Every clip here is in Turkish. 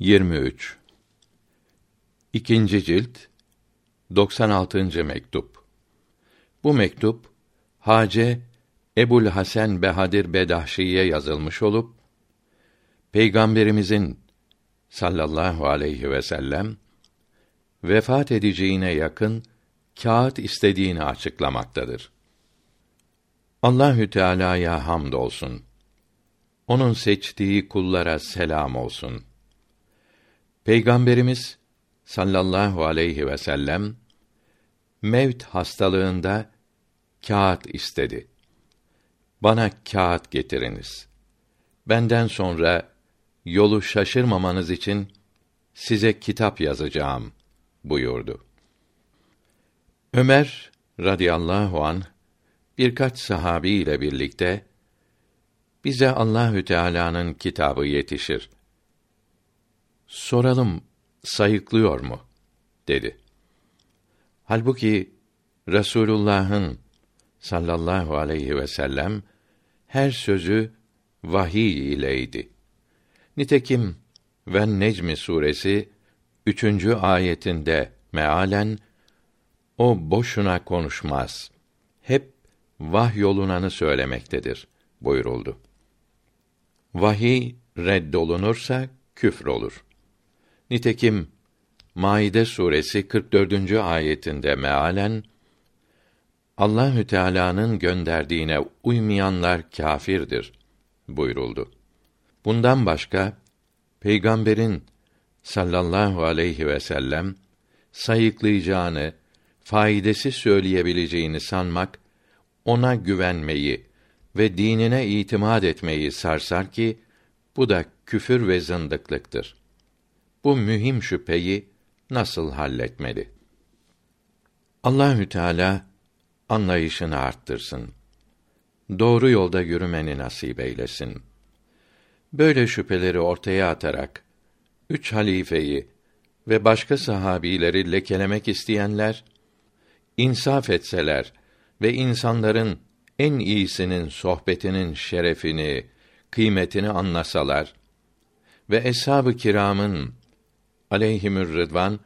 23 İkinci cilt 96. mektup. Bu mektup Hace Ebul Hasan Behadir Bedahşi'ye yazılmış olup Peygamberimizin sallallahu aleyhi ve sellem vefat edeceğine yakın kağıt istediğini açıklamaktadır. Allahü Teala'ya hamdolsun. Onun seçtiği kullara selam olsun. Peygamberimiz sallallahu aleyhi ve sellem mevt hastalığında kağıt istedi. Bana kağıt getiriniz. Benden sonra yolu şaşırmamanız için size kitap yazacağım buyurdu. Ömer radıyallahu an birkaç sahabi ile birlikte bize Allahü Teala'nın kitabı yetişir. Soralım sayıklıyor mu? dedi. Halbuki Resulullah'ın sallallahu aleyhi ve sellem her sözü vahiy ileydi. Nitekim ve Necmi suresi üçüncü ayetinde mealen o boşuna konuşmaz. Hep vahyolunanı söylemektedir buyuruldu. Vahiy reddolunursa küfür olur. Nitekim Maide suresi 44. ayetinde mealen Allahü Teala'nın gönderdiğine uymayanlar kâfirdir buyuruldu. Bundan başka peygamberin sallallahu aleyhi ve sellem sayıklayacağını, faydası söyleyebileceğini sanmak ona güvenmeyi ve dinine itimat etmeyi sarsar ki bu da küfür ve zındıklıktır. Bu mühim şüpheyi nasıl halletmeli? Allahü Teala anlayışını arttırsın. Doğru yolda yürümeni nasip eylesin. Böyle şüpheleri ortaya atarak üç halifeyi ve başka sahabileri lekelemek isteyenler insaf etseler ve insanların en iyisinin sohbetinin şerefini, kıymetini anlasalar ve eshab-ı kiramın aleyhimür rıdvan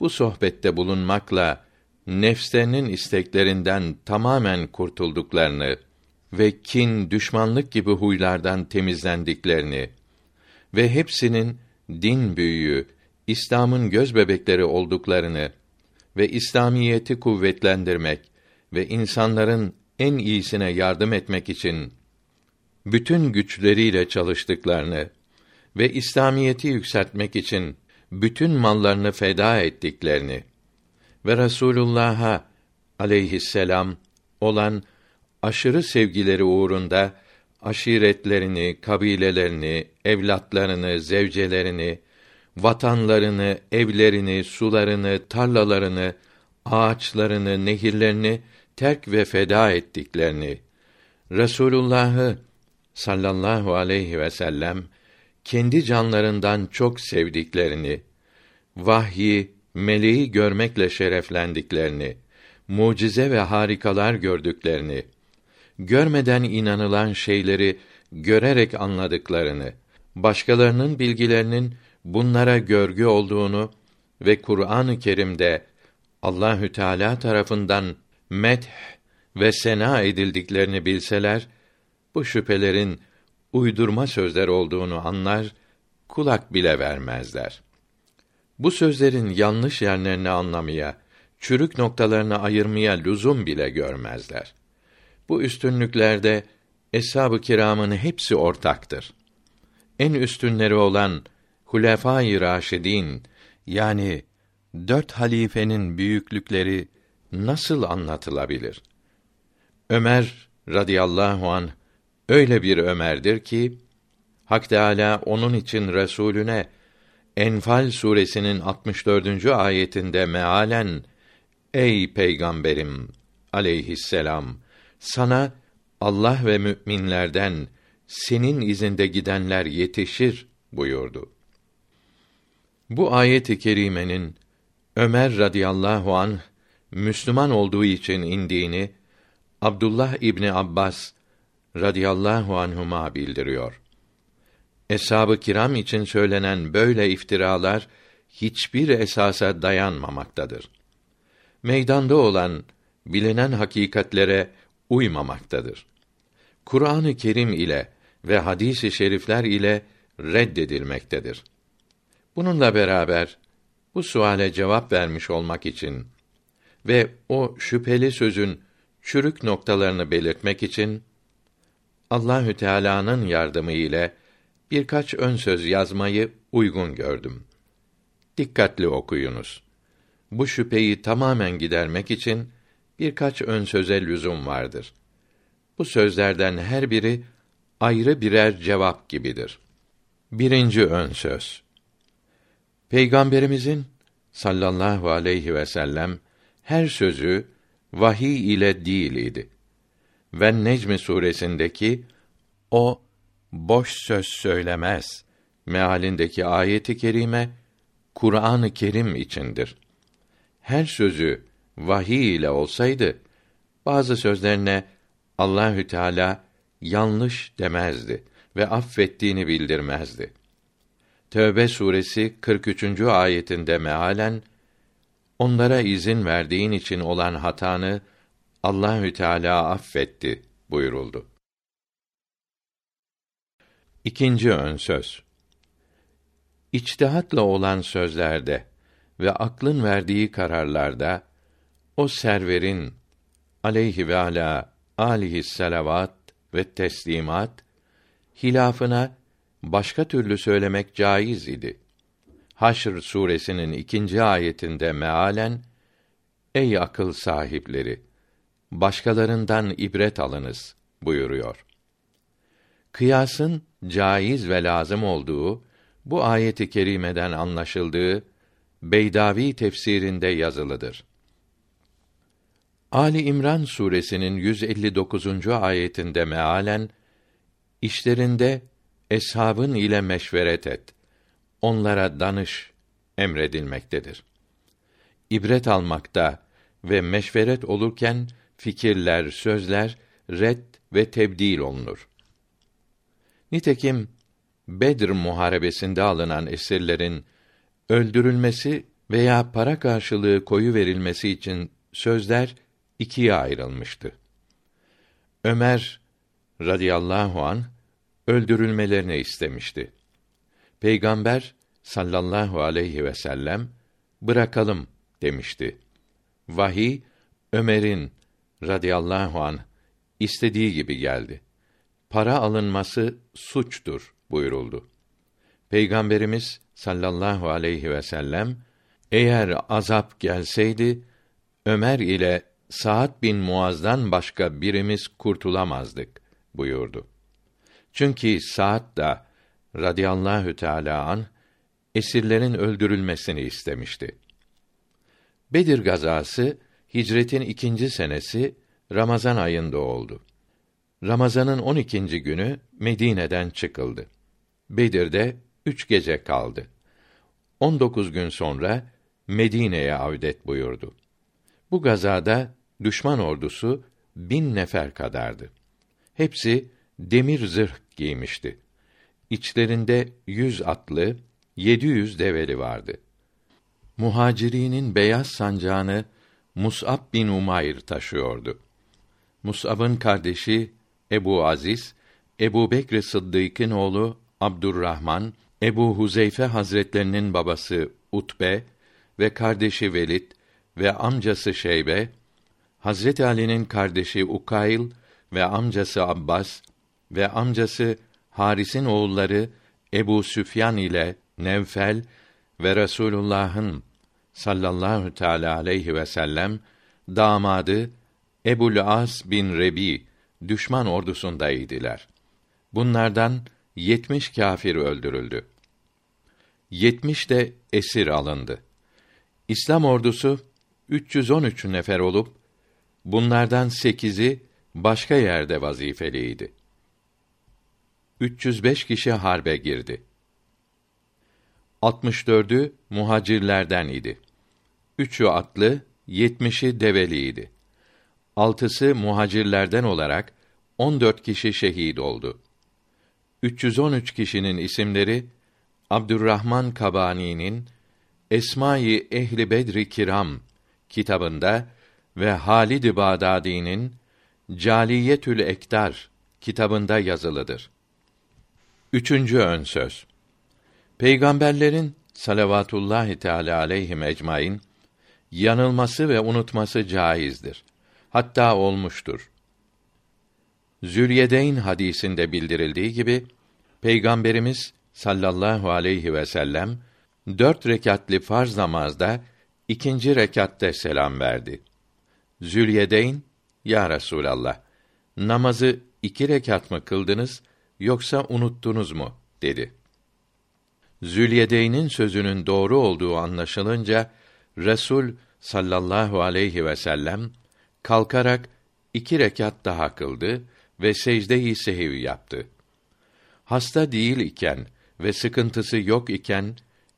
bu sohbette bulunmakla nefslerinin isteklerinden tamamen kurtulduklarını ve kin, düşmanlık gibi huylardan temizlendiklerini ve hepsinin din büyüğü, İslam'ın göz bebekleri olduklarını ve İslamiyeti kuvvetlendirmek ve insanların en iyisine yardım etmek için bütün güçleriyle çalıştıklarını ve İslamiyeti yükseltmek için bütün mallarını feda ettiklerini ve Resulullah'a aleyhisselam olan aşırı sevgileri uğrunda aşiretlerini, kabilelerini, evlatlarını, zevcelerini, vatanlarını, evlerini, sularını, tarlalarını, ağaçlarını, nehirlerini terk ve feda ettiklerini, Resulullah'ı sallallahu aleyhi ve sellem kendi canlarından çok sevdiklerini, vahyi, meleği görmekle şereflendiklerini, mucize ve harikalar gördüklerini, görmeden inanılan şeyleri görerek anladıklarını, başkalarının bilgilerinin bunlara görgü olduğunu ve Kur'an-ı Kerim'de Allahü Teala tarafından meth ve sena edildiklerini bilseler, bu şüphelerin uydurma sözler olduğunu anlar, kulak bile vermezler. Bu sözlerin yanlış yerlerini anlamaya, çürük noktalarını ayırmaya lüzum bile görmezler. Bu üstünlüklerde eshab-ı kiramın hepsi ortaktır. En üstünleri olan Hulefâ-i Raşidîn yani dört halifenin büyüklükleri nasıl anlatılabilir? Ömer radıyallahu an öyle bir Ömer'dir ki Hak Teâlâ onun için Resulüne Enfal suresinin 64. ayetinde mealen Ey peygamberim aleyhisselam sana Allah ve müminlerden senin izinde gidenler yetişir buyurdu. Bu ayet-i kerimenin Ömer radıyallahu an Müslüman olduğu için indiğini Abdullah İbni Abbas radıyallahu anhuma bildiriyor. Eshab-ı kiram için söylenen böyle iftiralar hiçbir esasa dayanmamaktadır. Meydanda olan bilinen hakikatlere uymamaktadır. Kur'an-ı Kerim ile ve hadis-i şerifler ile reddedilmektedir. Bununla beraber bu suale cevap vermiş olmak için ve o şüpheli sözün çürük noktalarını belirtmek için Allahü Teala'nın yardımı ile birkaç ön söz yazmayı uygun gördüm. Dikkatli okuyunuz. Bu şüpheyi tamamen gidermek için birkaç ön söze lüzum vardır. Bu sözlerden her biri ayrı birer cevap gibidir. Birinci ön söz. Peygamberimizin sallallahu aleyhi ve sellem her sözü vahiy ile değil idi. Ve Necm suresindeki o boş söz söylemez mealindeki ayeti kerime Kur'an-ı Kerim içindir. Her sözü vahiy ile olsaydı bazı sözlerine Allahü Teala yanlış demezdi ve affettiğini bildirmezdi. Tövbe suresi 43. ayetinde mealen onlara izin verdiğin için olan hatanı Allahü Teala affetti buyuruldu. İkinci ön söz. İçtihatla olan sözlerde ve aklın verdiği kararlarda o serverin aleyhi ve ala alihi selavat ve teslimat hilafına başka türlü söylemek caiz idi. Haşr suresinin ikinci ayetinde mealen Ey akıl sahipleri başkalarından ibret alınız buyuruyor. Kıyasın caiz ve lazım olduğu bu ayeti kerimeden anlaşıldığı Beydavi tefsirinde yazılıdır. Ali İmran suresinin 159. ayetinde mealen işlerinde eshabın ile meşveret et. Onlara danış emredilmektedir. İbret almakta ve meşveret olurken fikirler, sözler red ve tebdil olunur. Nitekim Bedir muharebesinde alınan esirlerin öldürülmesi veya para karşılığı koyu verilmesi için sözler ikiye ayrılmıştı. Ömer radıyallahu an öldürülmelerini istemişti. Peygamber sallallahu aleyhi ve sellem bırakalım demişti. Vahiy Ömer'in radıyallahu an istediği gibi geldi. Para alınması suçtur buyuruldu. Peygamberimiz sallallahu aleyhi ve sellem eğer azap gelseydi Ömer ile Saat bin Muaz'dan başka birimiz kurtulamazdık buyurdu. Çünkü Saat da radıyallahu teala an esirlerin öldürülmesini istemişti. Bedir gazası hicretin ikinci senesi Ramazan ayında oldu. Ramazanın on ikinci günü Medine'den çıkıldı. Bedir'de üç gece kaldı. On dokuz gün sonra Medine'ye avdet buyurdu. Bu gazada düşman ordusu bin nefer kadardı. Hepsi demir zırh giymişti. İçlerinde yüz atlı, yedi yüz develi vardı. Muhacirinin beyaz sancağını Mus'ab bin Umayr taşıyordu. Mus'ab'ın kardeşi Ebu Aziz, Ebu Bekr Sıddık'ın oğlu Abdurrahman, Ebu Huzeyfe Hazretlerinin babası Utbe ve kardeşi Velid ve amcası Şeybe, Hazret Ali'nin kardeşi Ukayl ve amcası Abbas ve amcası Haris'in oğulları Ebu Süfyan ile Nevfel ve Resulullah'ın sallallahu teala aleyhi ve sellem damadı Ebul As bin Rebi düşman ordusundaydılar. Bunlardan yetmiş kâfir öldürüldü. Yetmiş de esir alındı. İslam ordusu 313 nefer olup bunlardan sekizi başka yerde vazifeliydi. 305 kişi harbe girdi. 64'ü muhacirlerden idi. Üçü atlı, yetmişi develiydi. Altısı muhacirlerden olarak 14 kişi şehit oldu. 313 kişinin isimleri Abdurrahman Kabani'nin Esma-i Ehli Bedri Kiram kitabında ve Halid Bağdadi'nin Caliyetül Ektar kitabında yazılıdır. Üçüncü ön söz. Peygamberlerin salavatullahi teala aleyhi ecmaîn yanılması ve unutması caizdir. Hatta olmuştur. Zülyedeyn hadisinde bildirildiği gibi Peygamberimiz sallallahu aleyhi ve sellem dört rekatli farz namazda ikinci rekatte selam verdi. Zülyedeyn, ya Resulallah, namazı iki rekat mı kıldınız, yoksa unuttunuz mu? dedi. Zülyedeyn'in sözünün doğru olduğu anlaşılınca, Resul sallallahu aleyhi ve sellem, kalkarak iki rekat daha kıldı ve secde-i sehiv yaptı. Hasta değil iken ve sıkıntısı yok iken,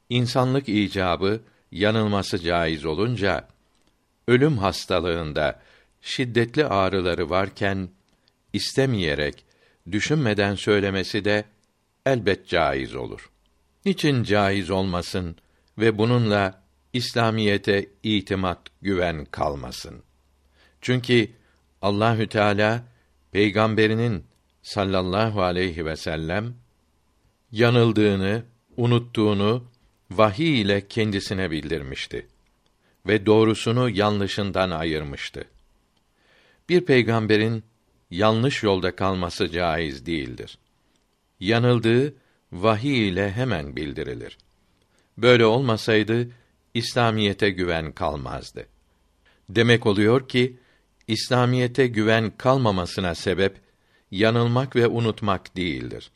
insanlık icabı yanılması caiz olunca ölüm hastalığında şiddetli ağrıları varken istemeyerek, düşünmeden söylemesi de elbet caiz olur. Niçin caiz olmasın ve bununla İslamiyete itimat, güven kalmasın? Çünkü Allahü Teala peygamberinin sallallahu aleyhi ve sellem yanıldığını, unuttuğunu vahiy ile kendisine bildirmişti ve doğrusunu yanlışından ayırmıştı. Bir peygamberin yanlış yolda kalması caiz değildir. Yanıldığı vahiy ile hemen bildirilir. Böyle olmasaydı İslamiyete güven kalmazdı. Demek oluyor ki İslamiyete güven kalmamasına sebep yanılmak ve unutmak değildir.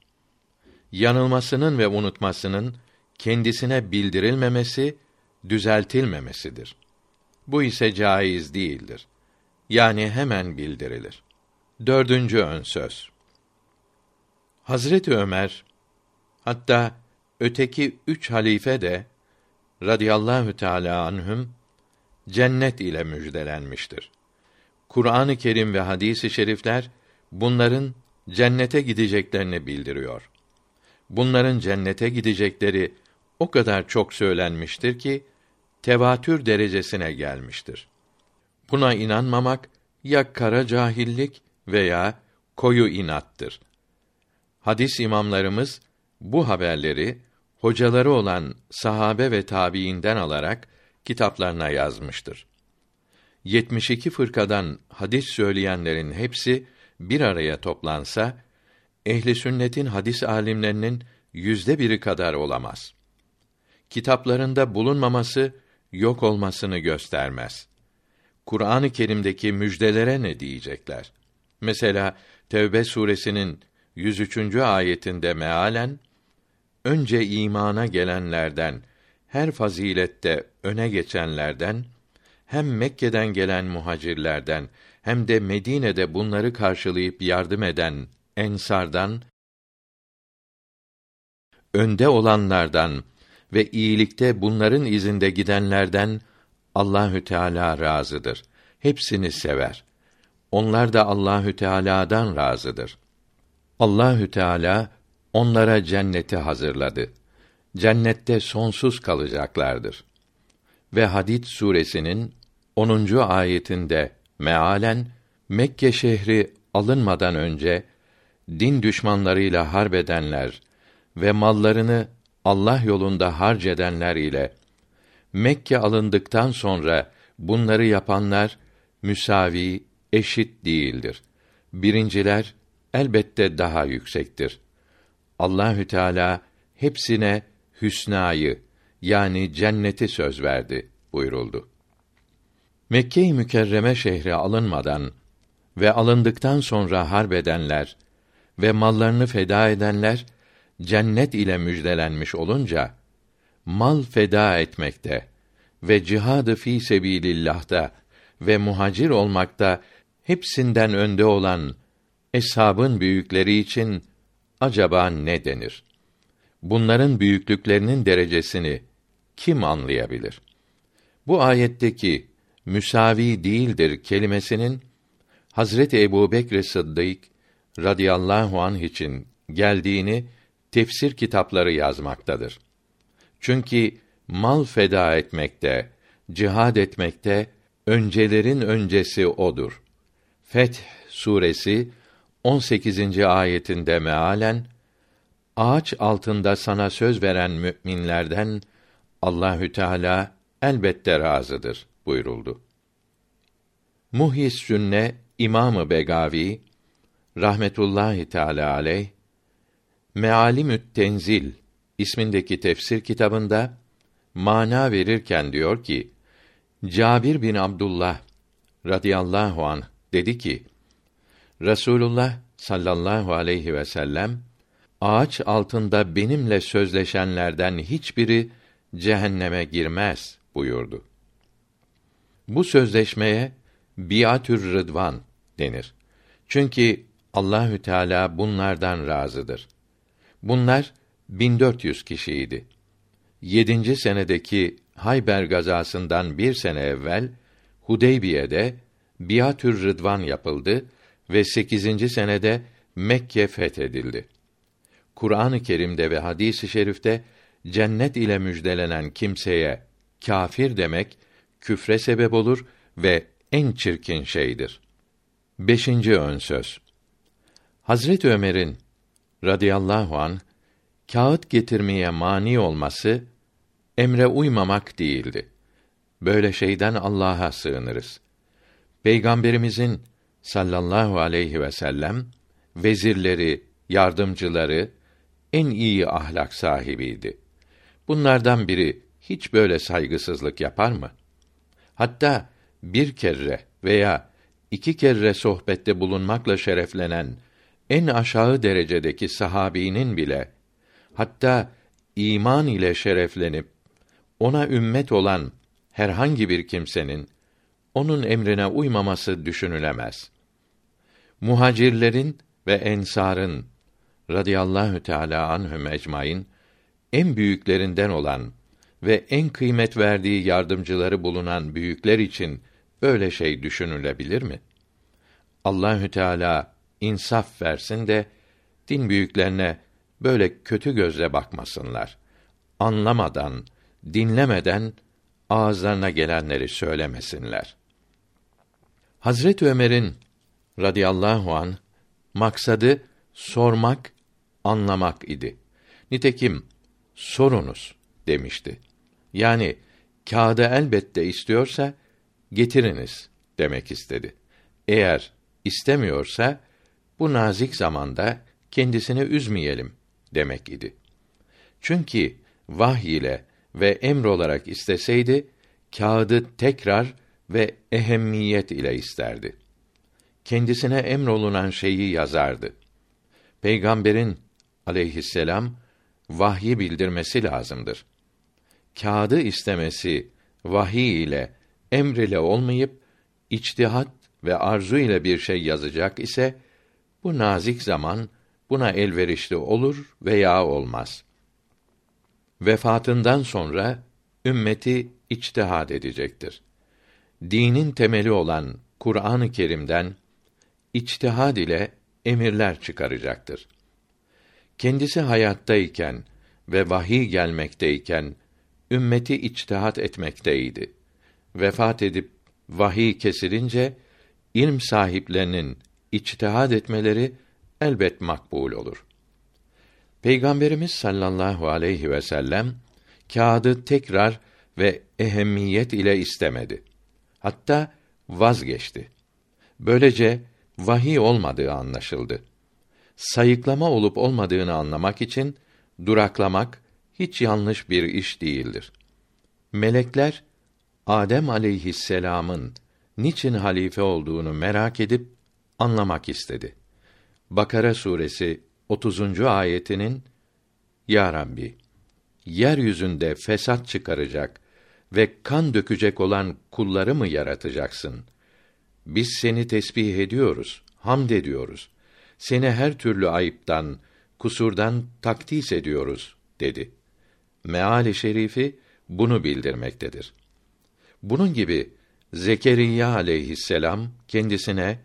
Yanılmasının ve unutmasının kendisine bildirilmemesi, düzeltilmemesidir. Bu ise caiz değildir. Yani hemen bildirilir. Dördüncü ön söz. Hazreti Ömer, hatta öteki üç halife de radıyallahu teâlâ anhüm cennet ile müjdelenmiştir. Kur'an-ı Kerim ve hadis-i şerifler bunların cennete gideceklerini bildiriyor. Bunların cennete gidecekleri o kadar çok söylenmiştir ki tevatür derecesine gelmiştir. Buna inanmamak ya kara cahillik veya koyu inattır. Hadis imamlarımız bu haberleri hocaları olan sahabe ve tabiinden alarak kitaplarına yazmıştır. 72 fırkadan hadis söyleyenlerin hepsi bir araya toplansa ehli sünnetin hadis alimlerinin yüzde biri kadar olamaz. Kitaplarında bulunmaması yok olmasını göstermez. Kur'an-ı Kerim'deki müjdelere ne diyecekler? Mesela Tevbe suresinin 103. ayetinde mealen önce imana gelenlerden her fazilette öne geçenlerden hem Mekke'den gelen muhacirlerden hem de Medine'de bunları karşılayıp yardım eden ensardan önde olanlardan ve iyilikte bunların izinde gidenlerden Allahü Teala razıdır. Hepsini sever. Onlar da Allahü Teala'dan razıdır. Allahü Teala onlara cenneti hazırladı. Cennette sonsuz kalacaklardır. Ve Hadid suresinin 10. ayetinde mealen Mekke şehri alınmadan önce din düşmanlarıyla harbedenler ve mallarını Allah yolunda harc edenler ile Mekke alındıktan sonra bunları yapanlar müsavi, eşit değildir. Birinciler elbette daha yüksektir. Allahü Teala hepsine hüsnayı yani cenneti söz verdi buyuruldu. Mekke-i Mükerreme şehri alınmadan ve alındıktan sonra harbedenler ve mallarını feda edenler cennet ile müjdelenmiş olunca mal feda etmekte ve cihadı fi sebilillah'ta ve muhacir olmakta hepsinden önde olan eshabın büyükleri için acaba ne denir? Bunların büyüklüklerinin derecesini kim anlayabilir? Bu ayetteki müsavi değildir kelimesinin Hazreti Ebu Bekr Sıddık radıyallahu anh için geldiğini tefsir kitapları yazmaktadır. Çünkü mal feda etmekte, cihad etmekte öncelerin öncesi odur. Feth suresi 18. ayetinde mealen ağaç altında sana söz veren müminlerden Allahü Teala elbette razıdır buyuruldu. Muhis Sünne İmamı Begavi rahmetullahi teala aleyh Mealimü't Tenzil ismindeki tefsir kitabında mana verirken diyor ki Cabir bin Abdullah radıyallahu an dedi ki Resulullah sallallahu aleyhi ve sellem ağaç altında benimle sözleşenlerden hiçbiri cehenneme girmez buyurdu. Bu sözleşmeye biatür rıdvan denir. Çünkü Allahü Teala bunlardan razıdır. Bunlar 1400 kişiydi. Yedinci senedeki Hayber gazasından bir sene evvel Hudeybiye'de biatür rıdvan yapıldı ve sekizinci senede Mekke fethedildi. Kur'an-ı Kerim'de ve hadis-i şerifte cennet ile müjdelenen kimseye kafir demek küfre sebep olur ve en çirkin şeydir. Beşinci ön söz. Hazret Ömer'in radıyallahu an kağıt getirmeye mani olması emre uymamak değildi. Böyle şeyden Allah'a sığınırız. Peygamberimizin sallallahu aleyhi ve sellem vezirleri, yardımcıları en iyi ahlak sahibiydi. Bunlardan biri hiç böyle saygısızlık yapar mı? Hatta bir kere veya iki kere sohbette bulunmakla şereflenen en aşağı derecedeki sahabinin bile hatta iman ile şereflenip ona ümmet olan herhangi bir kimsenin onun emrine uymaması düşünülemez. Muhacirlerin ve ensarın radıyallahu teala anhum ecmaîn en büyüklerinden olan ve en kıymet verdiği yardımcıları bulunan büyükler için böyle şey düşünülebilir mi? Allahü Teala insaf versin de din büyüklerine böyle kötü gözle bakmasınlar. Anlamadan, dinlemeden ağızlarına gelenleri söylemesinler. Hazret Ömer'in radıyallahu an maksadı sormak, anlamak idi. Nitekim sorunuz demişti. Yani kağıdı elbette istiyorsa getiriniz demek istedi. Eğer istemiyorsa bu nazik zamanda kendisini üzmeyelim demek idi. Çünkü vahiy ile ve emr olarak isteseydi kağıdı tekrar ve ehemmiyet ile isterdi. Kendisine emrolunan şeyi yazardı. Peygamberin aleyhisselam vahyi bildirmesi lazımdır. Kağıdı istemesi vahiy ile emr ile olmayıp içtihat ve arzu ile bir şey yazacak ise bu nazik zaman buna elverişli olur veya olmaz. Vefatından sonra ümmeti içtihad edecektir. Dinin temeli olan Kur'an-ı Kerim'den içtihad ile emirler çıkaracaktır. Kendisi hayattayken ve vahiy gelmekteyken ümmeti içtihat etmekteydi. Vefat edip vahiy kesilince ilm sahiplerinin içtihad etmeleri elbet makbul olur. Peygamberimiz sallallahu aleyhi ve sellem kağıdı tekrar ve ehemmiyet ile istemedi. Hatta vazgeçti. Böylece vahiy olmadığı anlaşıldı. Sayıklama olup olmadığını anlamak için duraklamak hiç yanlış bir iş değildir. Melekler Adem aleyhisselam'ın niçin halife olduğunu merak edip anlamak istedi. Bakara suresi 30. ayetinin Ya Rabbi yeryüzünde fesat çıkaracak ve kan dökecek olan kulları mı yaratacaksın? Biz seni tesbih ediyoruz, hamd ediyoruz. Seni her türlü ayıptan, kusurdan takdis ediyoruz dedi. Meali şerifi bunu bildirmektedir. Bunun gibi Zekeriya aleyhisselam kendisine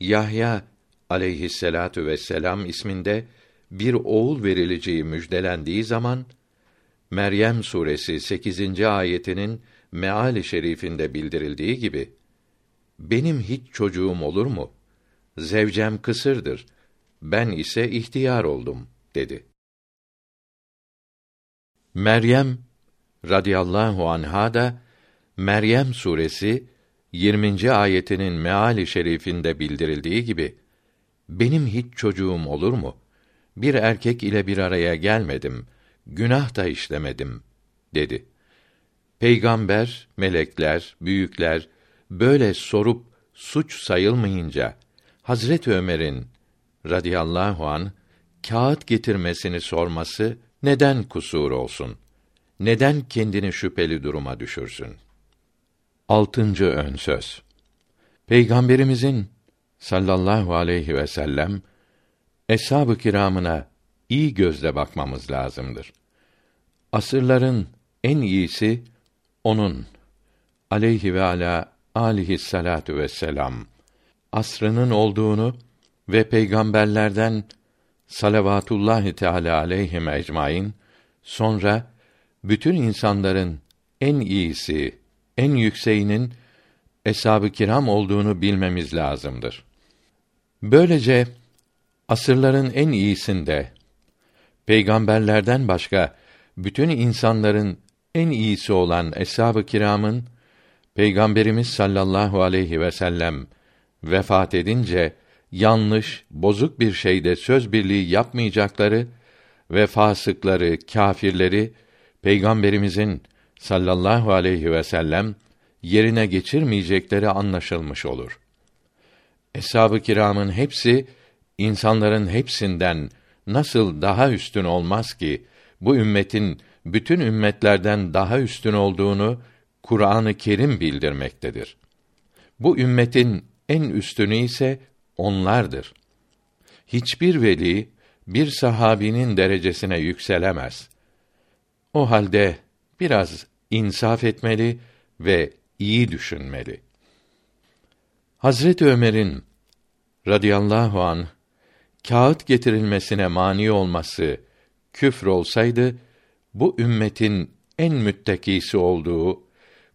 Yahya aleyhisselatu vesselam isminde bir oğul verileceği müjdelendiği zaman Meryem suresi 8. ayetinin meali şerifinde bildirildiği gibi benim hiç çocuğum olur mu? Zevcem kısırdır. Ben ise ihtiyar oldum dedi. Meryem radıyallahu anha da Meryem suresi 20. ayetinin meali şerifinde bildirildiği gibi benim hiç çocuğum olur mu? Bir erkek ile bir araya gelmedim, günah da işlemedim dedi. Peygamber, melekler, büyükler böyle sorup suç sayılmayınca Hazret Ömer'in radıyallahu an kağıt getirmesini sorması neden kusur olsun? Neden kendini şüpheli duruma düşürsün? Altıncı ön söz. Peygamberimizin sallallahu aleyhi ve sellem eshab-ı kiramına iyi gözle bakmamız lazımdır. Asırların en iyisi onun aleyhi ve ala alihi salatu vesselam asrının olduğunu ve peygamberlerden salavatullahi teala aleyhim ecmaîn sonra bütün insanların en iyisi, en yükseğinin eshab-ı kiram olduğunu bilmemiz lazımdır. Böylece asırların en iyisinde peygamberlerden başka bütün insanların en iyisi olan eshab-ı kiramın Peygamberimiz sallallahu aleyhi ve sellem vefat edince yanlış, bozuk bir şeyde söz birliği yapmayacakları ve fasıkları, kâfirleri Peygamberimizin sallallahu aleyhi ve sellem yerine geçirmeyecekleri anlaşılmış olur. Eshab-ı kiramın hepsi insanların hepsinden nasıl daha üstün olmaz ki bu ümmetin bütün ümmetlerden daha üstün olduğunu Kur'an-ı Kerim bildirmektedir. Bu ümmetin en üstünü ise onlardır. Hiçbir veli bir sahabinin derecesine yükselemez. O halde biraz insaf etmeli ve iyi düşünmeli. Hazret Ömer'in radıyallahu an kağıt getirilmesine mani olması küfür olsaydı bu ümmetin en müttekisi olduğu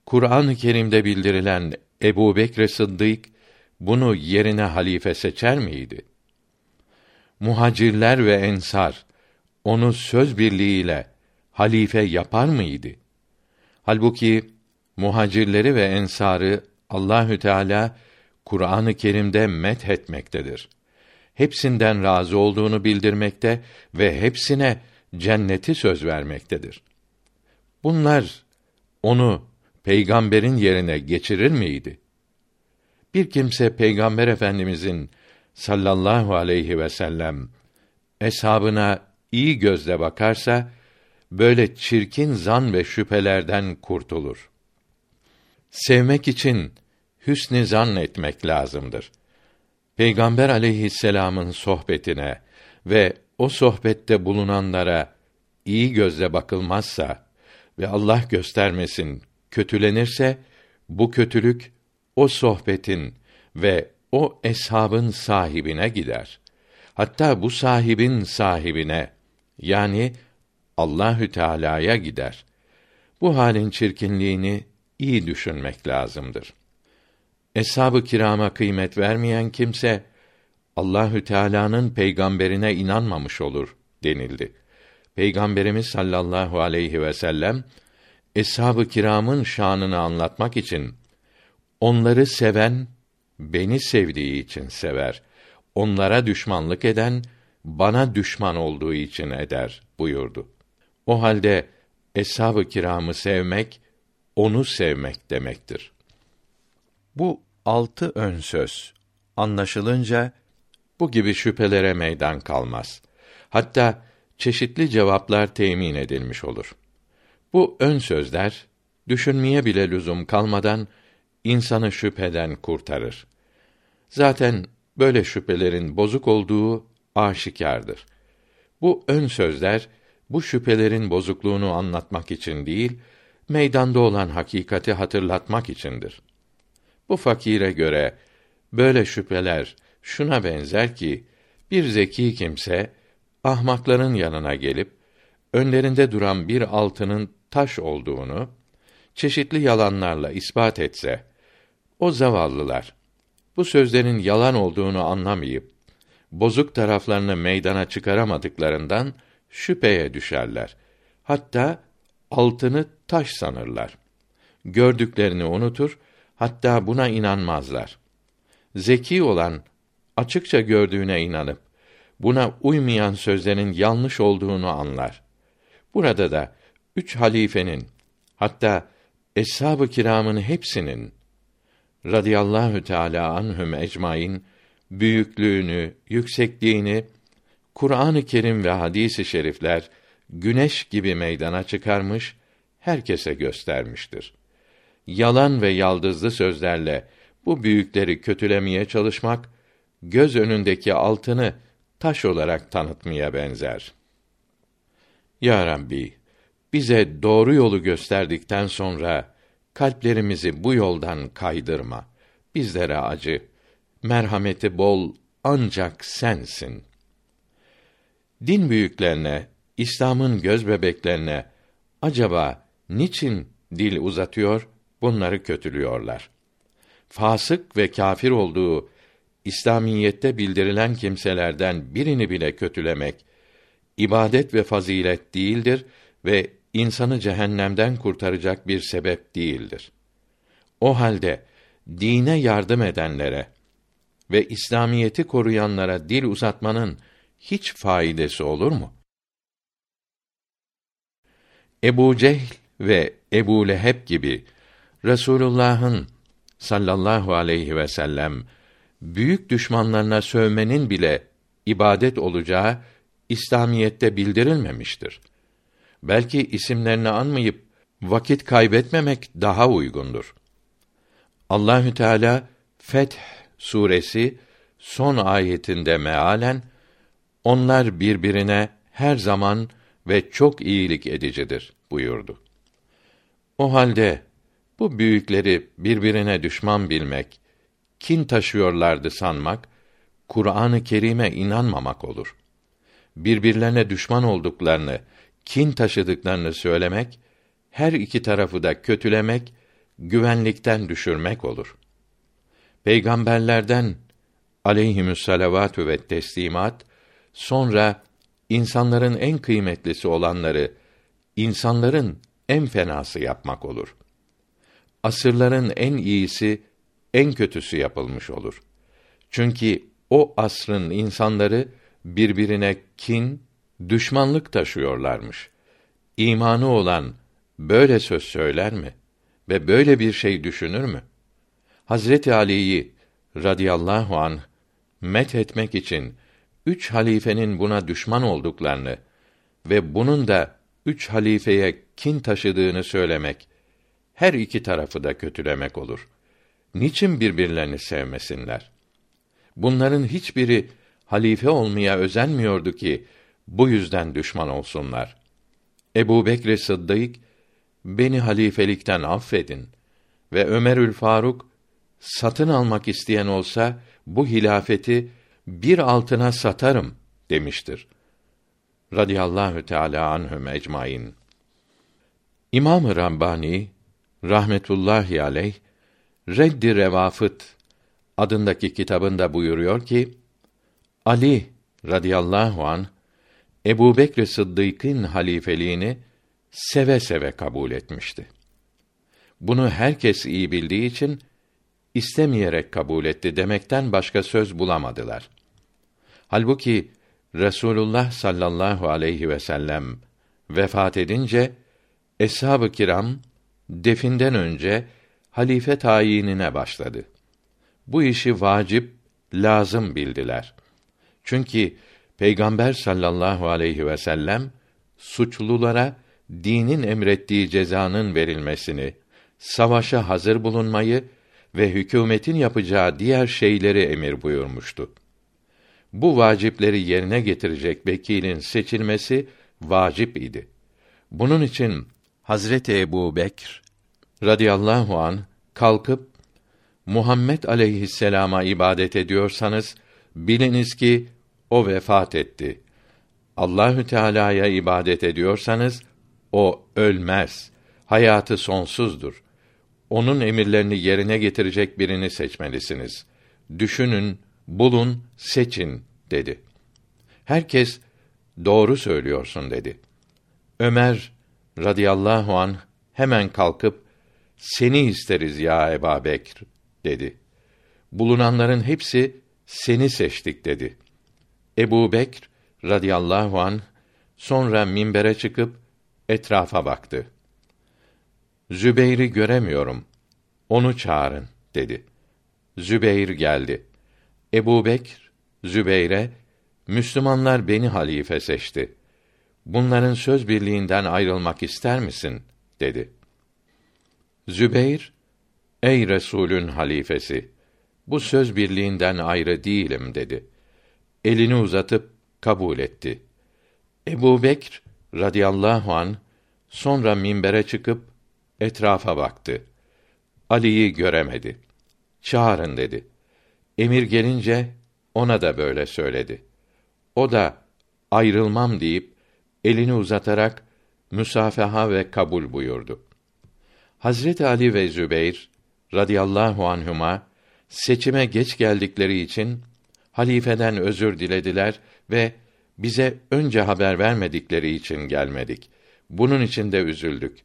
Kur'an-ı Kerim'de bildirilen Ebu Bekr Sıddık bunu yerine halife seçer miydi? Muhacirler ve ensar onu söz birliğiyle halife yapar mıydı? Halbuki muhacirleri ve ensarı Allahü Teala Kur'an-ı Kerim'de met etmektedir. Hepsinden razı olduğunu bildirmekte ve hepsine cenneti söz vermektedir. Bunlar onu peygamberin yerine geçirir miydi? Bir kimse peygamber efendimizin sallallahu aleyhi ve sellem eshabına iyi gözle bakarsa böyle çirkin zan ve şüphelerden kurtulur. Sevmek için hüsnü zan etmek lazımdır. Peygamber aleyhisselam'ın sohbetine ve o sohbette bulunanlara iyi gözle bakılmazsa ve Allah göstermesin kötülenirse bu kötülük o sohbetin ve o eshabın sahibine gider. Hatta bu sahibin sahibine yani Allahü Teala'ya gider. Bu halin çirkinliğini iyi düşünmek lazımdır. Eshab-ı kirama kıymet vermeyen kimse Allahü Teala'nın peygamberine inanmamış olur denildi. Peygamberimiz sallallahu aleyhi ve sellem eshab-ı kiramın şanını anlatmak için onları seven beni sevdiği için sever. Onlara düşmanlık eden bana düşman olduğu için eder buyurdu. O halde eshab-ı kiramı sevmek onu sevmek demektir. Bu altı ön söz anlaşılınca bu gibi şüphelere meydan kalmaz. Hatta çeşitli cevaplar temin edilmiş olur. Bu ön sözler düşünmeye bile lüzum kalmadan insanı şüpheden kurtarır. Zaten böyle şüphelerin bozuk olduğu aşikardır. Bu ön sözler bu şüphelerin bozukluğunu anlatmak için değil, meydanda olan hakikati hatırlatmak içindir. Bu fakire göre böyle şüpheler şuna benzer ki bir zeki kimse ahmakların yanına gelip önlerinde duran bir altının taş olduğunu çeşitli yalanlarla ispat etse o zavallılar bu sözlerin yalan olduğunu anlamayıp bozuk taraflarını meydana çıkaramadıklarından şüpheye düşerler. Hatta altını taş sanırlar. Gördüklerini unutur, hatta buna inanmazlar. Zeki olan açıkça gördüğüne inanıp buna uymayan sözlerin yanlış olduğunu anlar. Burada da üç halifenin hatta eshab-ı kiramın hepsinin radıyallahu teala anhum ecmaîn büyüklüğünü, yüksekliğini Kur'an-ı Kerim ve hadis-i şerifler güneş gibi meydana çıkarmış, herkese göstermiştir. Yalan ve yaldızlı sözlerle bu büyükleri kötülemeye çalışmak göz önündeki altını taş olarak tanıtmaya benzer. Ya Rabbi, bize doğru yolu gösterdikten sonra kalplerimizi bu yoldan kaydırma. Bizlere acı. Merhameti bol ancak sensin. Din büyüklerine, İslam'ın göz bebeklerine acaba niçin dil uzatıyor, bunları kötülüyorlar? Fasık ve kafir olduğu İslamiyette bildirilen kimselerden birini bile kötülemek ibadet ve fazilet değildir ve insanı cehennemden kurtaracak bir sebep değildir. O halde dine yardım edenlere ve İslamiyeti koruyanlara dil uzatmanın hiç faydası olur mu? Ebu Cehl ve Ebu Leheb gibi Resulullah'ın sallallahu aleyhi ve sellem büyük düşmanlarına sövmenin bile ibadet olacağı İslamiyette bildirilmemiştir. Belki isimlerini anmayıp vakit kaybetmemek daha uygundur. Allahü Teala Feth suresi son ayetinde mealen onlar birbirine her zaman ve çok iyilik edicidir buyurdu. O halde bu büyükleri birbirine düşman bilmek, kin taşıyorlardı sanmak, Kur'an-ı Kerim'e inanmamak olur. Birbirlerine düşman olduklarını, kin taşıdıklarını söylemek, her iki tarafı da kötülemek, güvenlikten düşürmek olur. Peygamberlerden aleyhimüs salavatü ve teslimat sonra insanların en kıymetlisi olanları insanların en fenası yapmak olur. Asırların en iyisi en kötüsü yapılmış olur. Çünkü o asrın insanları birbirine kin, düşmanlık taşıyorlarmış. İmanı olan böyle söz söyler mi ve böyle bir şey düşünür mü? Hazreti Ali'yi radıyallahu an met etmek için üç halifenin buna düşman olduklarını ve bunun da üç halifeye kin taşıdığını söylemek her iki tarafı da kötülemek olur. Niçin birbirlerini sevmesinler? Bunların hiçbiri halife olmaya özenmiyordu ki bu yüzden düşman olsunlar. Ebu Bekr Sıddık, beni halifelikten affedin ve Ömerül Faruk, satın almak isteyen olsa, bu hilafeti bir altına satarım demiştir. Radiyallahu Teala anhum ecmaîn. İmam-ı Rabbani rahmetullahi aleyh Reddi Revafıt adındaki kitabında buyuruyor ki Ali radıyallahu an Ebu Bekr Sıddık'ın halifeliğini seve seve kabul etmişti. Bunu herkes iyi bildiği için istemeyerek kabul etti demekten başka söz bulamadılar. Halbuki Resulullah sallallahu aleyhi ve sellem vefat edince eshab-ı kiram definden önce halife tayinine başladı. Bu işi vacip, lazım bildiler. Çünkü Peygamber sallallahu aleyhi ve sellem suçlulara dinin emrettiği cezanın verilmesini, savaşa hazır bulunmayı ve hükümetin yapacağı diğer şeyleri emir buyurmuştu. Bu vacipleri yerine getirecek vekilin seçilmesi vacip idi. Bunun için Hazreti Ebu Bekr radıyallahu an kalkıp Muhammed aleyhisselama ibadet ediyorsanız biliniz ki o vefat etti. Allahü Teala'ya ibadet ediyorsanız o ölmez. Hayatı sonsuzdur. Onun emirlerini yerine getirecek birini seçmelisiniz. Düşünün, bulun, seçin dedi. Herkes doğru söylüyorsun dedi. Ömer radıyallahu an hemen kalkıp seni isteriz ya Bekr dedi. Bulunanların hepsi seni seçtik dedi. Ebu Bekr radıyallahu an sonra minbere çıkıp etrafa baktı. Zübeyr'i göremiyorum. Onu çağırın dedi. Zübeyr geldi. Ebu Bekr, Zübeyr'e, Müslümanlar beni halife seçti. Bunların söz birliğinden ayrılmak ister misin? dedi. Zübeyr, ey Resulün halifesi, bu söz birliğinden ayrı değilim dedi. Elini uzatıp kabul etti. Ebu Bekr radıyallahu an sonra minbere çıkıp etrafa baktı. Ali'yi göremedi. Çağırın dedi. Emir gelince ona da böyle söyledi. O da ayrılmam deyip elini uzatarak müsafaha ve kabul buyurdu. Hazreti Ali ve Zübeyr radıyallahu anhuma seçime geç geldikleri için halifeden özür dilediler ve bize önce haber vermedikleri için gelmedik. Bunun için de üzüldük.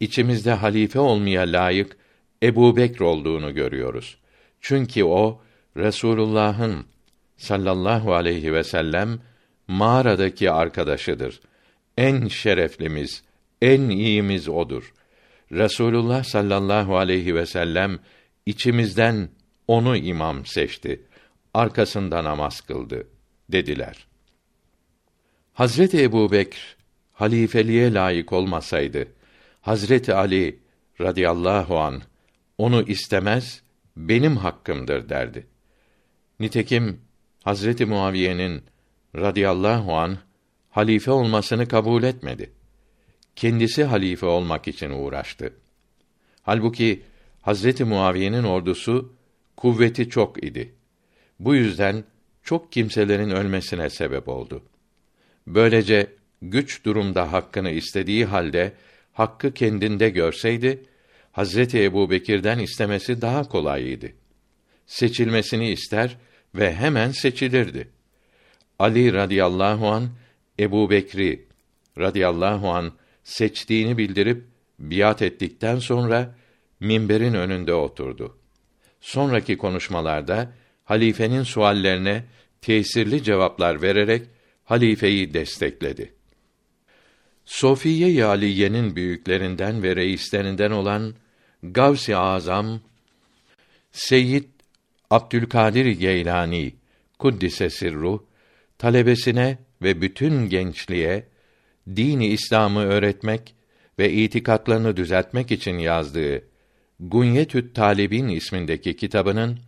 İçimizde halife olmaya layık Ebu Bekr olduğunu görüyoruz. Çünkü o Resulullah'ın sallallahu aleyhi ve sellem mağaradaki arkadaşıdır. En şereflimiz, en iyimiz odur. Resulullah sallallahu aleyhi ve sellem içimizden onu imam seçti. Arkasında namaz kıldı dediler. Hazreti Ebu Bekr halifeliğe layık olmasaydı, Hazreti Ali radıyallahu an onu istemez, benim hakkımdır derdi. Nitekim Hazreti Muaviye'nin radıyallahu an halife olmasını kabul etmedi. Kendisi halife olmak için uğraştı. Halbuki Hazreti Muaviye'nin ordusu kuvveti çok idi. Bu yüzden çok kimselerin ölmesine sebep oldu. Böylece güç durumda hakkını istediği halde hakkı kendinde görseydi Hazreti Ebubekir'den istemesi daha kolayıydı. Seçilmesini ister ve hemen seçilirdi. Ali radıyallahu an Ebu Bekri radıyallahu an seçtiğini bildirip biat ettikten sonra minberin önünde oturdu. Sonraki konuşmalarda halifenin suallerine tesirli cevaplar vererek halifeyi destekledi. Sofiye Aliye'nin büyüklerinden ve reislerinden olan Gavs-ı Azam Seyyid Abdülkadir Geylani kuddise sirru talebesine ve bütün gençliğe dini İslam'ı öğretmek ve itikatlarını düzeltmek için yazdığı Gunyetü't Talibin ismindeki kitabının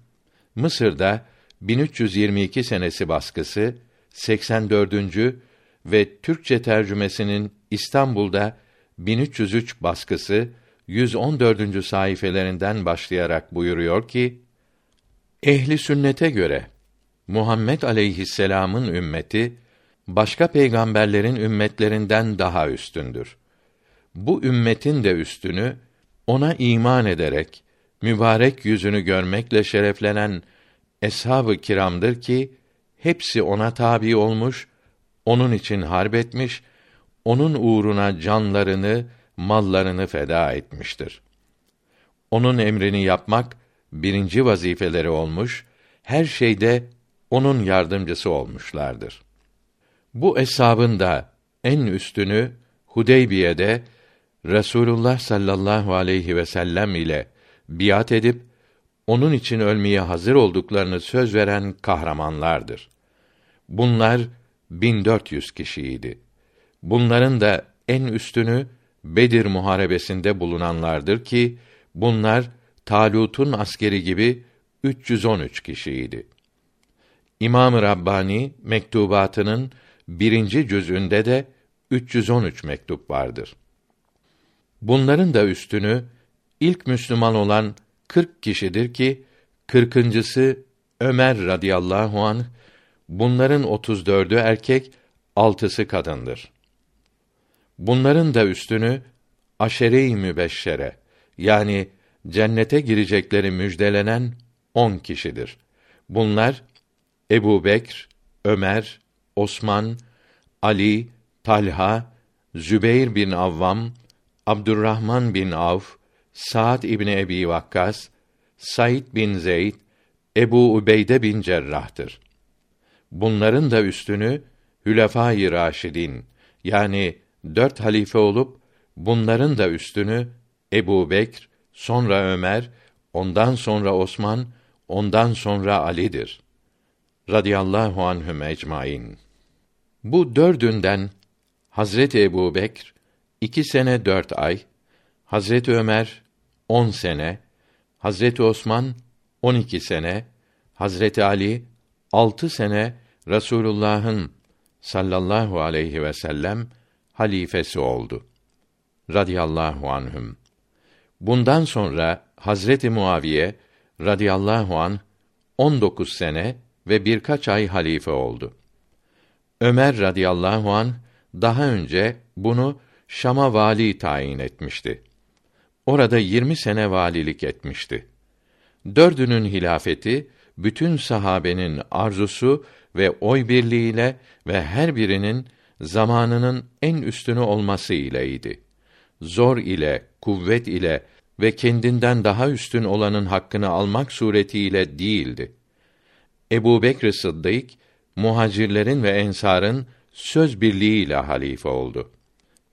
Mısır'da 1322 senesi baskısı 84. ve Türkçe tercümesinin İstanbul'da 1303 baskısı 114. sayfelerinden başlayarak buyuruyor ki: Ehli sünnete göre Muhammed aleyhisselam'ın ümmeti başka peygamberlerin ümmetlerinden daha üstündür. Bu ümmetin de üstünü ona iman ederek mübarek yüzünü görmekle şereflenen eshab-ı kiramdır ki hepsi ona tabi olmuş, onun için harp etmiş, onun uğruna canlarını, mallarını feda etmiştir. Onun emrini yapmak birinci vazifeleri olmuş, her şeyde onun yardımcısı olmuşlardır. Bu eshabın da en üstünü Hudeybiye'de Resulullah sallallahu aleyhi ve sellem ile biat edip onun için ölmeye hazır olduklarını söz veren kahramanlardır. Bunlar 1400 kişiydi. Bunların da en üstünü Bedir muharebesinde bulunanlardır ki bunlar Talut'un askeri gibi 313 kişiydi. İmam-ı Rabbani mektubatının birinci cüzünde de 313 mektup vardır. Bunların da üstünü ilk Müslüman olan 40 kişidir ki kırkıncısı Ömer radıyallahu an bunların 34'ü erkek altısı kadındır. Bunların da üstünü aşere-i mübeşşere yani cennete girecekleri müjdelenen on kişidir. Bunlar Ebu Bekr, Ömer, Osman, Ali, Talha, Zübeyr bin Avvam, Abdurrahman bin Avf, Sa'd İbni Ebi Vakkas, Said bin Zeyd, Ebu Ubeyde bin Cerrah'tır. Bunların da üstünü Hülefâ-i Raşidin yani dört halife olup bunların da üstünü Ebu Bekr, sonra Ömer, ondan sonra Osman, ondan sonra Ali'dir. Radiyallahu anhüm ecmaîn. Bu dördünden Hazreti Ebu Bekr iki sene dört ay, Hazreti Ömer on sene, Hazreti Osman on iki sene, Hazreti Ali altı sene Resulullah'ın sallallahu aleyhi ve sellem halifesi oldu. Radiyallahu anhüm. Bundan sonra Hazreti Muaviye radıyallahu an 19 sene ve birkaç ay halife oldu. Ömer radıyallahu an daha önce bunu Şam'a vali tayin etmişti. Orada 20 sene valilik etmişti. Dördünün hilafeti bütün sahabenin arzusu ve oy birliğiyle ve her birinin zamanının en üstünü olması ileydi. Zor ile, kuvvet ile ve kendinden daha üstün olanın hakkını almak suretiyle değildi. Ebu Bekr Sıddık, muhacirlerin ve ensarın söz birliğiyle halife oldu.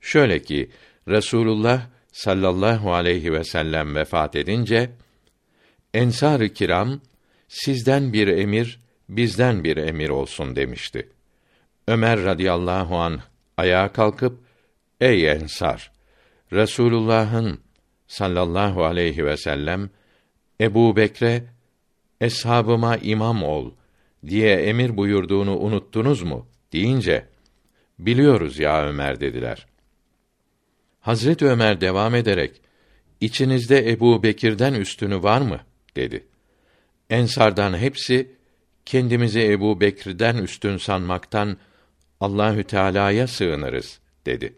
Şöyle ki, Resulullah sallallahu aleyhi ve sellem vefat edince, Ensar-ı kiram, sizden bir emir, bizden bir emir olsun demişti. Ömer radıyallahu an ayağa kalkıp, ey ensar, Resulullah'ın sallallahu aleyhi ve sellem Ebu Bekre eshabıma imam ol diye emir buyurduğunu unuttunuz mu deyince biliyoruz ya Ömer dediler. Hazret Ömer devam ederek içinizde Ebu Bekir'den üstünü var mı dedi. Ensardan hepsi kendimizi Ebu Bekir'den üstün sanmaktan Allahü Teala'ya sığınırız dedi.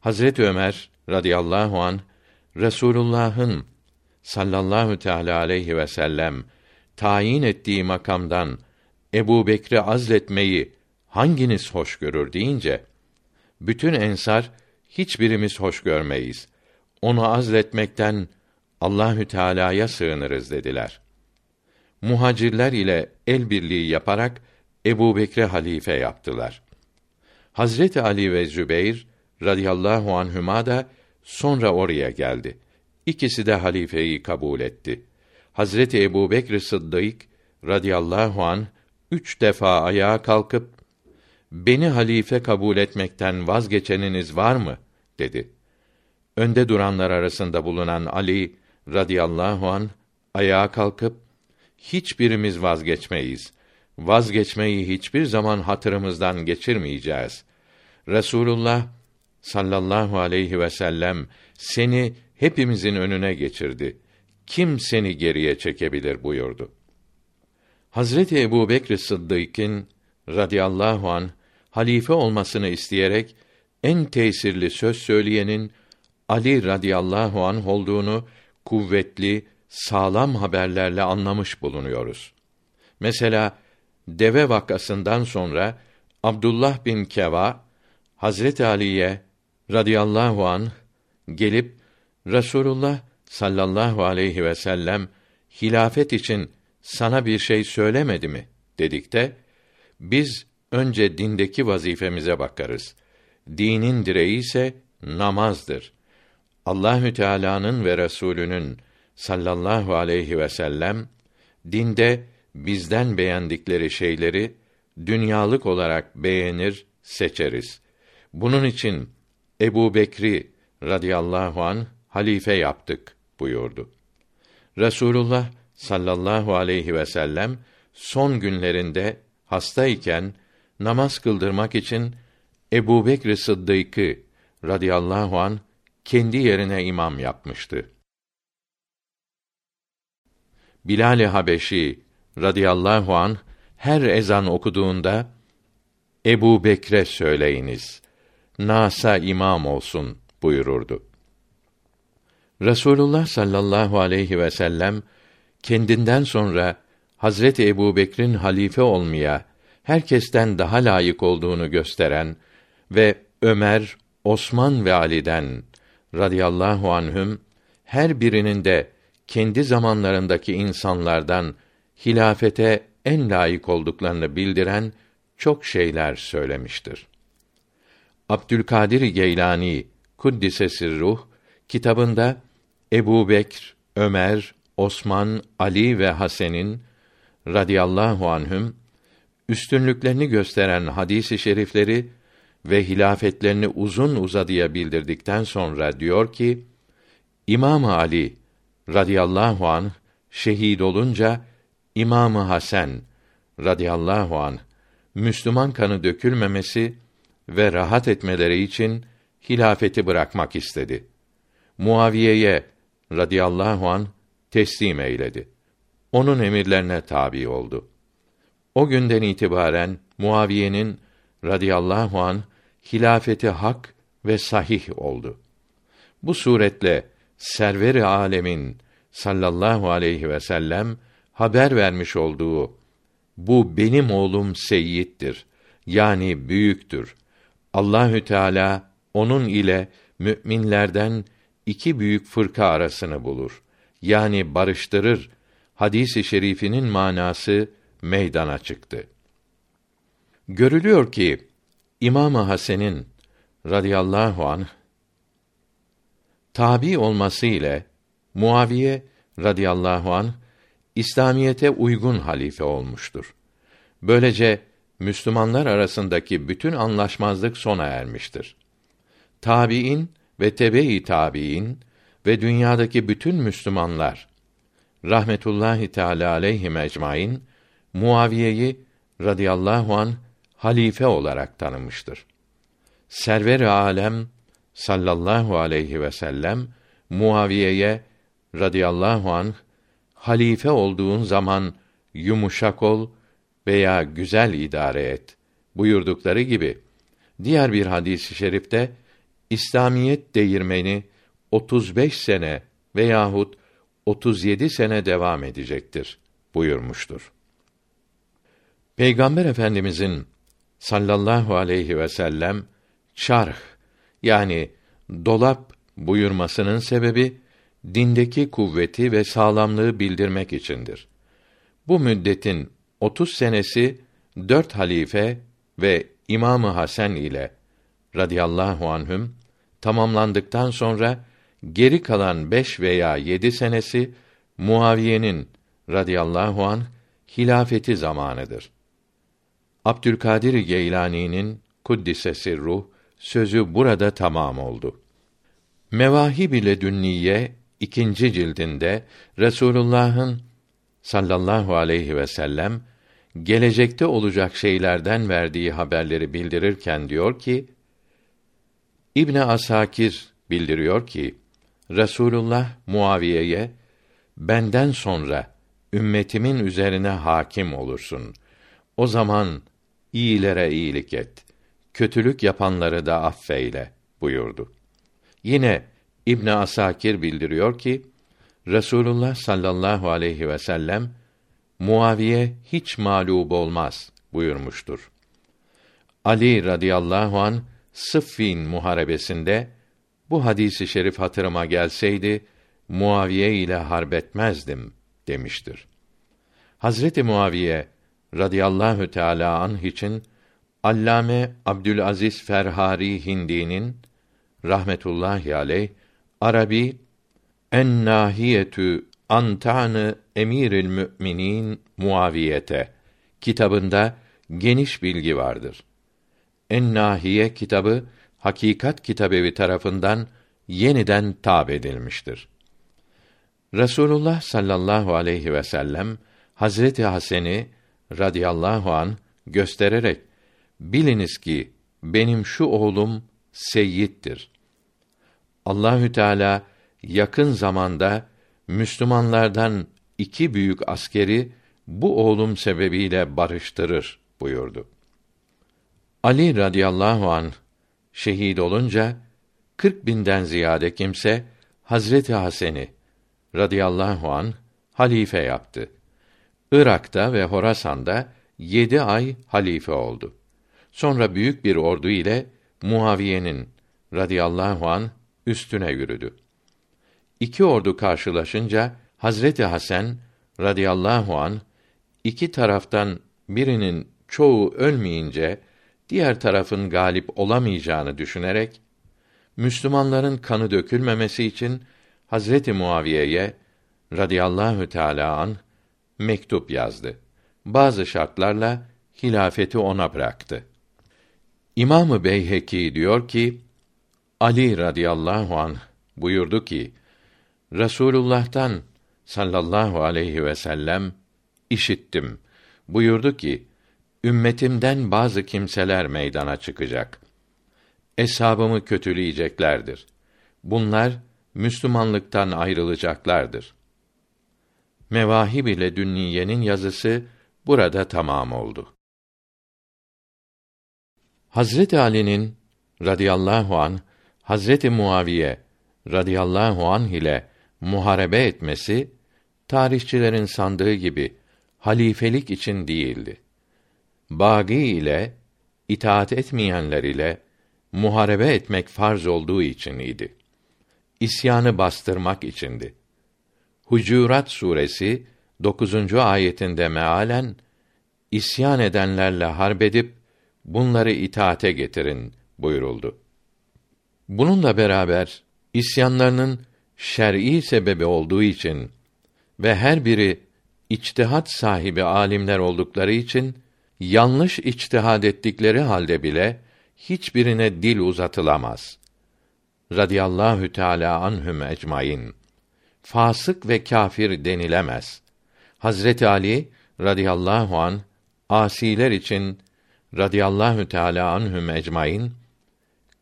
Hazret Ömer radıyallahu an Resulullah'ın sallallahu teala aleyhi ve sellem tayin ettiği makamdan Ebu Bekri azletmeyi hanginiz hoş görür deyince bütün ensar hiçbirimiz hoş görmeyiz. Onu azletmekten Allahü Teala'ya sığınırız dediler. Muhacirler ile el birliği yaparak Ebu Bekre halife yaptılar. Hazreti Ali ve Zübeyr radıyallahu anhüma da sonra oraya geldi. İkisi de halifeyi kabul etti. Hazreti Ebu Bekr Sıddık radıyallahu an üç defa ayağa kalkıp beni halife kabul etmekten vazgeçeniniz var mı dedi. Önde duranlar arasında bulunan Ali radıyallahu an ayağa kalkıp hiçbirimiz vazgeçmeyiz. Vazgeçmeyi hiçbir zaman hatırımızdan geçirmeyeceğiz. Resulullah sallallahu aleyhi ve sellem seni hepimizin önüne geçirdi. Kim seni geriye çekebilir buyurdu. Hazreti Ebu Bekr Sıddık'ın radıyallahu an halife olmasını isteyerek en tesirli söz söyleyenin Ali radıyallahu an olduğunu kuvvetli, sağlam haberlerle anlamış bulunuyoruz. Mesela deve vakasından sonra Abdullah bin Keva Hazreti Ali'ye radıyallahu an gelip Resulullah sallallahu aleyhi ve sellem hilafet için sana bir şey söylemedi mi dedikte biz önce dindeki vazifemize bakarız. Dinin direği ise namazdır. Allahü Teala'nın ve Resulünün sallallahu aleyhi ve sellem dinde bizden beğendikleri şeyleri dünyalık olarak beğenir, seçeriz. Bunun için Ebu Bekri radıyallahu an halife yaptık buyurdu. Resulullah sallallahu aleyhi ve sellem son günlerinde hastayken namaz kıldırmak için Ebu Bekr Sıddık'ı radıyallahu an kendi yerine imam yapmıştı. Bilal-i Habeşi radıyallahu an her ezan okuduğunda Ebu Bekre söyleyiniz. Nasa imam olsun buyururdu. Resulullah sallallahu aleyhi ve sellem kendinden sonra Hazreti Ebu Bekir'in halife olmaya herkesten daha layık olduğunu gösteren ve Ömer, Osman ve Ali'den radıyallahu anhüm her birinin de kendi zamanlarındaki insanlardan hilafete en layık olduklarını bildiren çok şeyler söylemiştir. Abdülkadir Geylani Kuddise ruh kitabında Ebu Bekr, Ömer, Osman, Ali ve Hasen'in radıyallahu anhüm üstünlüklerini gösteren hadisi şerifleri ve hilafetlerini uzun uzadıya bildirdikten sonra diyor ki İmam Ali radıyallahu an şehit olunca İmamı Hasan radıyallahu an Müslüman kanı dökülmemesi ve rahat etmeleri için hilafeti bırakmak istedi. Muaviye'ye radıyallahu an teslim eyledi. Onun emirlerine tabi oldu. O günden itibaren Muaviye'nin radıyallahu an hilafeti hak ve sahih oldu. Bu suretle server-i alemin sallallahu aleyhi ve sellem haber vermiş olduğu bu benim oğlum Seyyid'dir. Yani büyüktür. Allahü Teala onun ile müminlerden iki büyük fırka arasını bulur. Yani barıştırır. Hadisi şerifinin manası meydana çıktı. Görülüyor ki İmam Hasan'ın radıyallahu anh tabi olması ile Muaviye radıyallahu an İslamiyete uygun halife olmuştur. Böylece Müslümanlar arasındaki bütün anlaşmazlık sona ermiştir. Tabiin ve tebe-i tabiin ve dünyadaki bütün Müslümanlar rahmetullahi teala aleyhi ecmaîn Muaviye'yi radıyallahu an halife olarak tanımıştır. Server-i alem sallallahu aleyhi ve sellem Muaviye'ye radıyallahu an halife olduğun zaman yumuşak ol veya güzel idare et buyurdukları gibi diğer bir hadis-i şerifte İslamiyet değirmeni 35 sene veyahut 37 sene devam edecektir buyurmuştur. Peygamber Efendimizin sallallahu aleyhi ve sellem çarh yani dolap buyurmasının sebebi dindeki kuvveti ve sağlamlığı bildirmek içindir. Bu müddetin 30 senesi dört halife ve İmamı Hasan ile radıyallahu anhüm tamamlandıktan sonra geri kalan beş veya yedi senesi Muaviye'nin radıyallahu an hilafeti zamanıdır. Abdülkadir Geylani'nin kuddisesi ruh sözü burada tamam oldu. Mevahib ile Dünniye ikinci cildinde Resulullah'ın sallallahu aleyhi ve sellem gelecekte olacak şeylerden verdiği haberleri bildirirken diyor ki İbn Asakir bildiriyor ki Resulullah Muaviye'ye benden sonra ümmetimin üzerine hakim olursun. O zaman iyilere iyilik et, kötülük yapanları da affeyle buyurdu. Yine İbn Asakir bildiriyor ki Resulullah sallallahu aleyhi ve sellem Muaviye hiç mağlup olmaz buyurmuştur. Ali radıyallahu an Sıffin muharebesinde bu hadisi şerif hatırıma gelseydi Muaviye ile harbetmezdim demiştir. Hazreti Muaviye radıyallahu teala anh için Allame Abdülaziz Ferhari Hindi'nin rahmetullahi aleyh Arabi en nahiyetü antanı emiril müminin Muaviyete kitabında geniş bilgi vardır. En Nahiye kitabı Hakikat Kitabevi tarafından yeniden tab edilmiştir. Resulullah sallallahu aleyhi ve sellem Hazreti Hasen'i radıyallahu an göstererek biliniz ki benim şu oğlum seyyittir. Allahü Teala yakın zamanda Müslümanlardan iki büyük askeri bu oğlum sebebiyle barıştırır buyurdu. Ali radıyallahu an şehit olunca 40 binden ziyade kimse Hazreti Hasan'ı radıyallahu an halife yaptı. Irak'ta ve Horasan'da yedi ay halife oldu. Sonra büyük bir ordu ile Muaviye'nin radıyallahu an üstüne yürüdü. İki ordu karşılaşınca Hazreti Hasan radıyallahu an iki taraftan birinin çoğu ölmeyince diğer tarafın galip olamayacağını düşünerek Müslümanların kanı dökülmemesi için Hazreti Muaviye'ye radıyallahu teala an mektup yazdı. Bazı şartlarla hilafeti ona bıraktı. İmamı Beyheki diyor ki Ali radıyallahu an buyurdu ki Resulullah'tan sallallahu aleyhi ve sellem işittim. Buyurdu ki ümmetimden bazı kimseler meydana çıkacak. Eshabımı kötüleyeceklerdir. Bunlar Müslümanlıktan ayrılacaklardır. Mevahib ile Dünniye'nin yazısı burada tamam oldu. Hazreti Ali'nin radıyallahu an Hazreti Muaviye radıyallahu anh ile muharebe etmesi tarihçilerin sandığı gibi halifelik için değildi. Bagi ile itaat etmeyenler ile muharebe etmek farz olduğu için idi. İsyanı bastırmak içindi. Hucurat suresi 9. ayetinde mealen isyan edenlerle harbedip bunları itaate getirin buyuruldu. Bununla beraber isyanlarının şer'i sebebi olduğu için ve her biri içtihat sahibi alimler oldukları için yanlış içtihad ettikleri halde bile hiçbirine dil uzatılamaz. Radiyallahu Teala anhum ecmaîn. Fasık ve kâfir denilemez. Hazreti Ali radıyallahu an asiler için radıyallahu teala anhum ecmaîn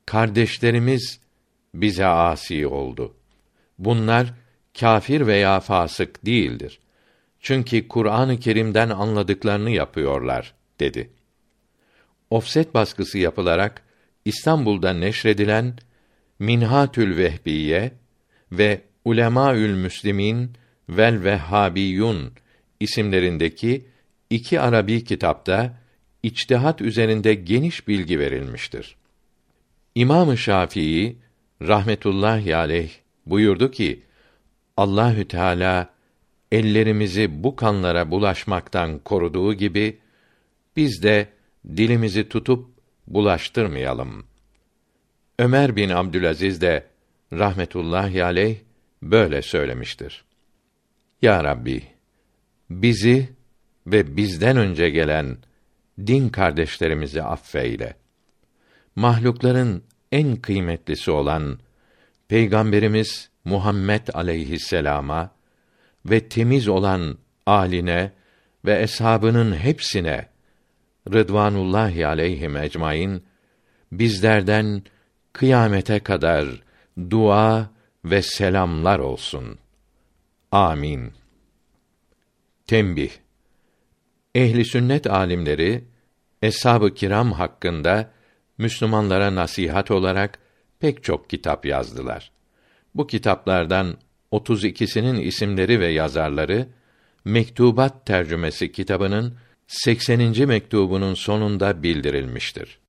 kardeşlerimiz bize asi oldu. Bunlar kâfir veya fasık değildir. Çünkü Kur'an-ı Kerim'den anladıklarını yapıyorlar dedi. Ofset baskısı yapılarak İstanbul'da neşredilen Minhatül Vehbiye ve Ulemaül Müslimin vel Vehhabiyun isimlerindeki iki Arabi kitapta içtihat üzerinde geniş bilgi verilmiştir. İmam-ı Şafii rahmetullahi aleyh buyurdu ki Allahü Teala ellerimizi bu kanlara bulaşmaktan koruduğu gibi biz de dilimizi tutup bulaştırmayalım. Ömer bin Abdülaziz de rahmetullahi aleyh böyle söylemiştir. Ya Rabbi, bizi ve bizden önce gelen din kardeşlerimizi affeyle. Mahlukların en kıymetlisi olan Peygamberimiz Muhammed aleyhisselama ve temiz olan aline ve eshabının hepsine Rıdvanullahi aleyhim ecmaîn bizlerden kıyamete kadar dua ve selamlar olsun. Amin. Tembih. Ehli sünnet alimleri eshab-ı kiram hakkında Müslümanlara nasihat olarak pek çok kitap yazdılar. Bu kitaplardan 32'sinin isimleri ve yazarları Mektubat tercümesi kitabının 80. mektubunun sonunda bildirilmiştir.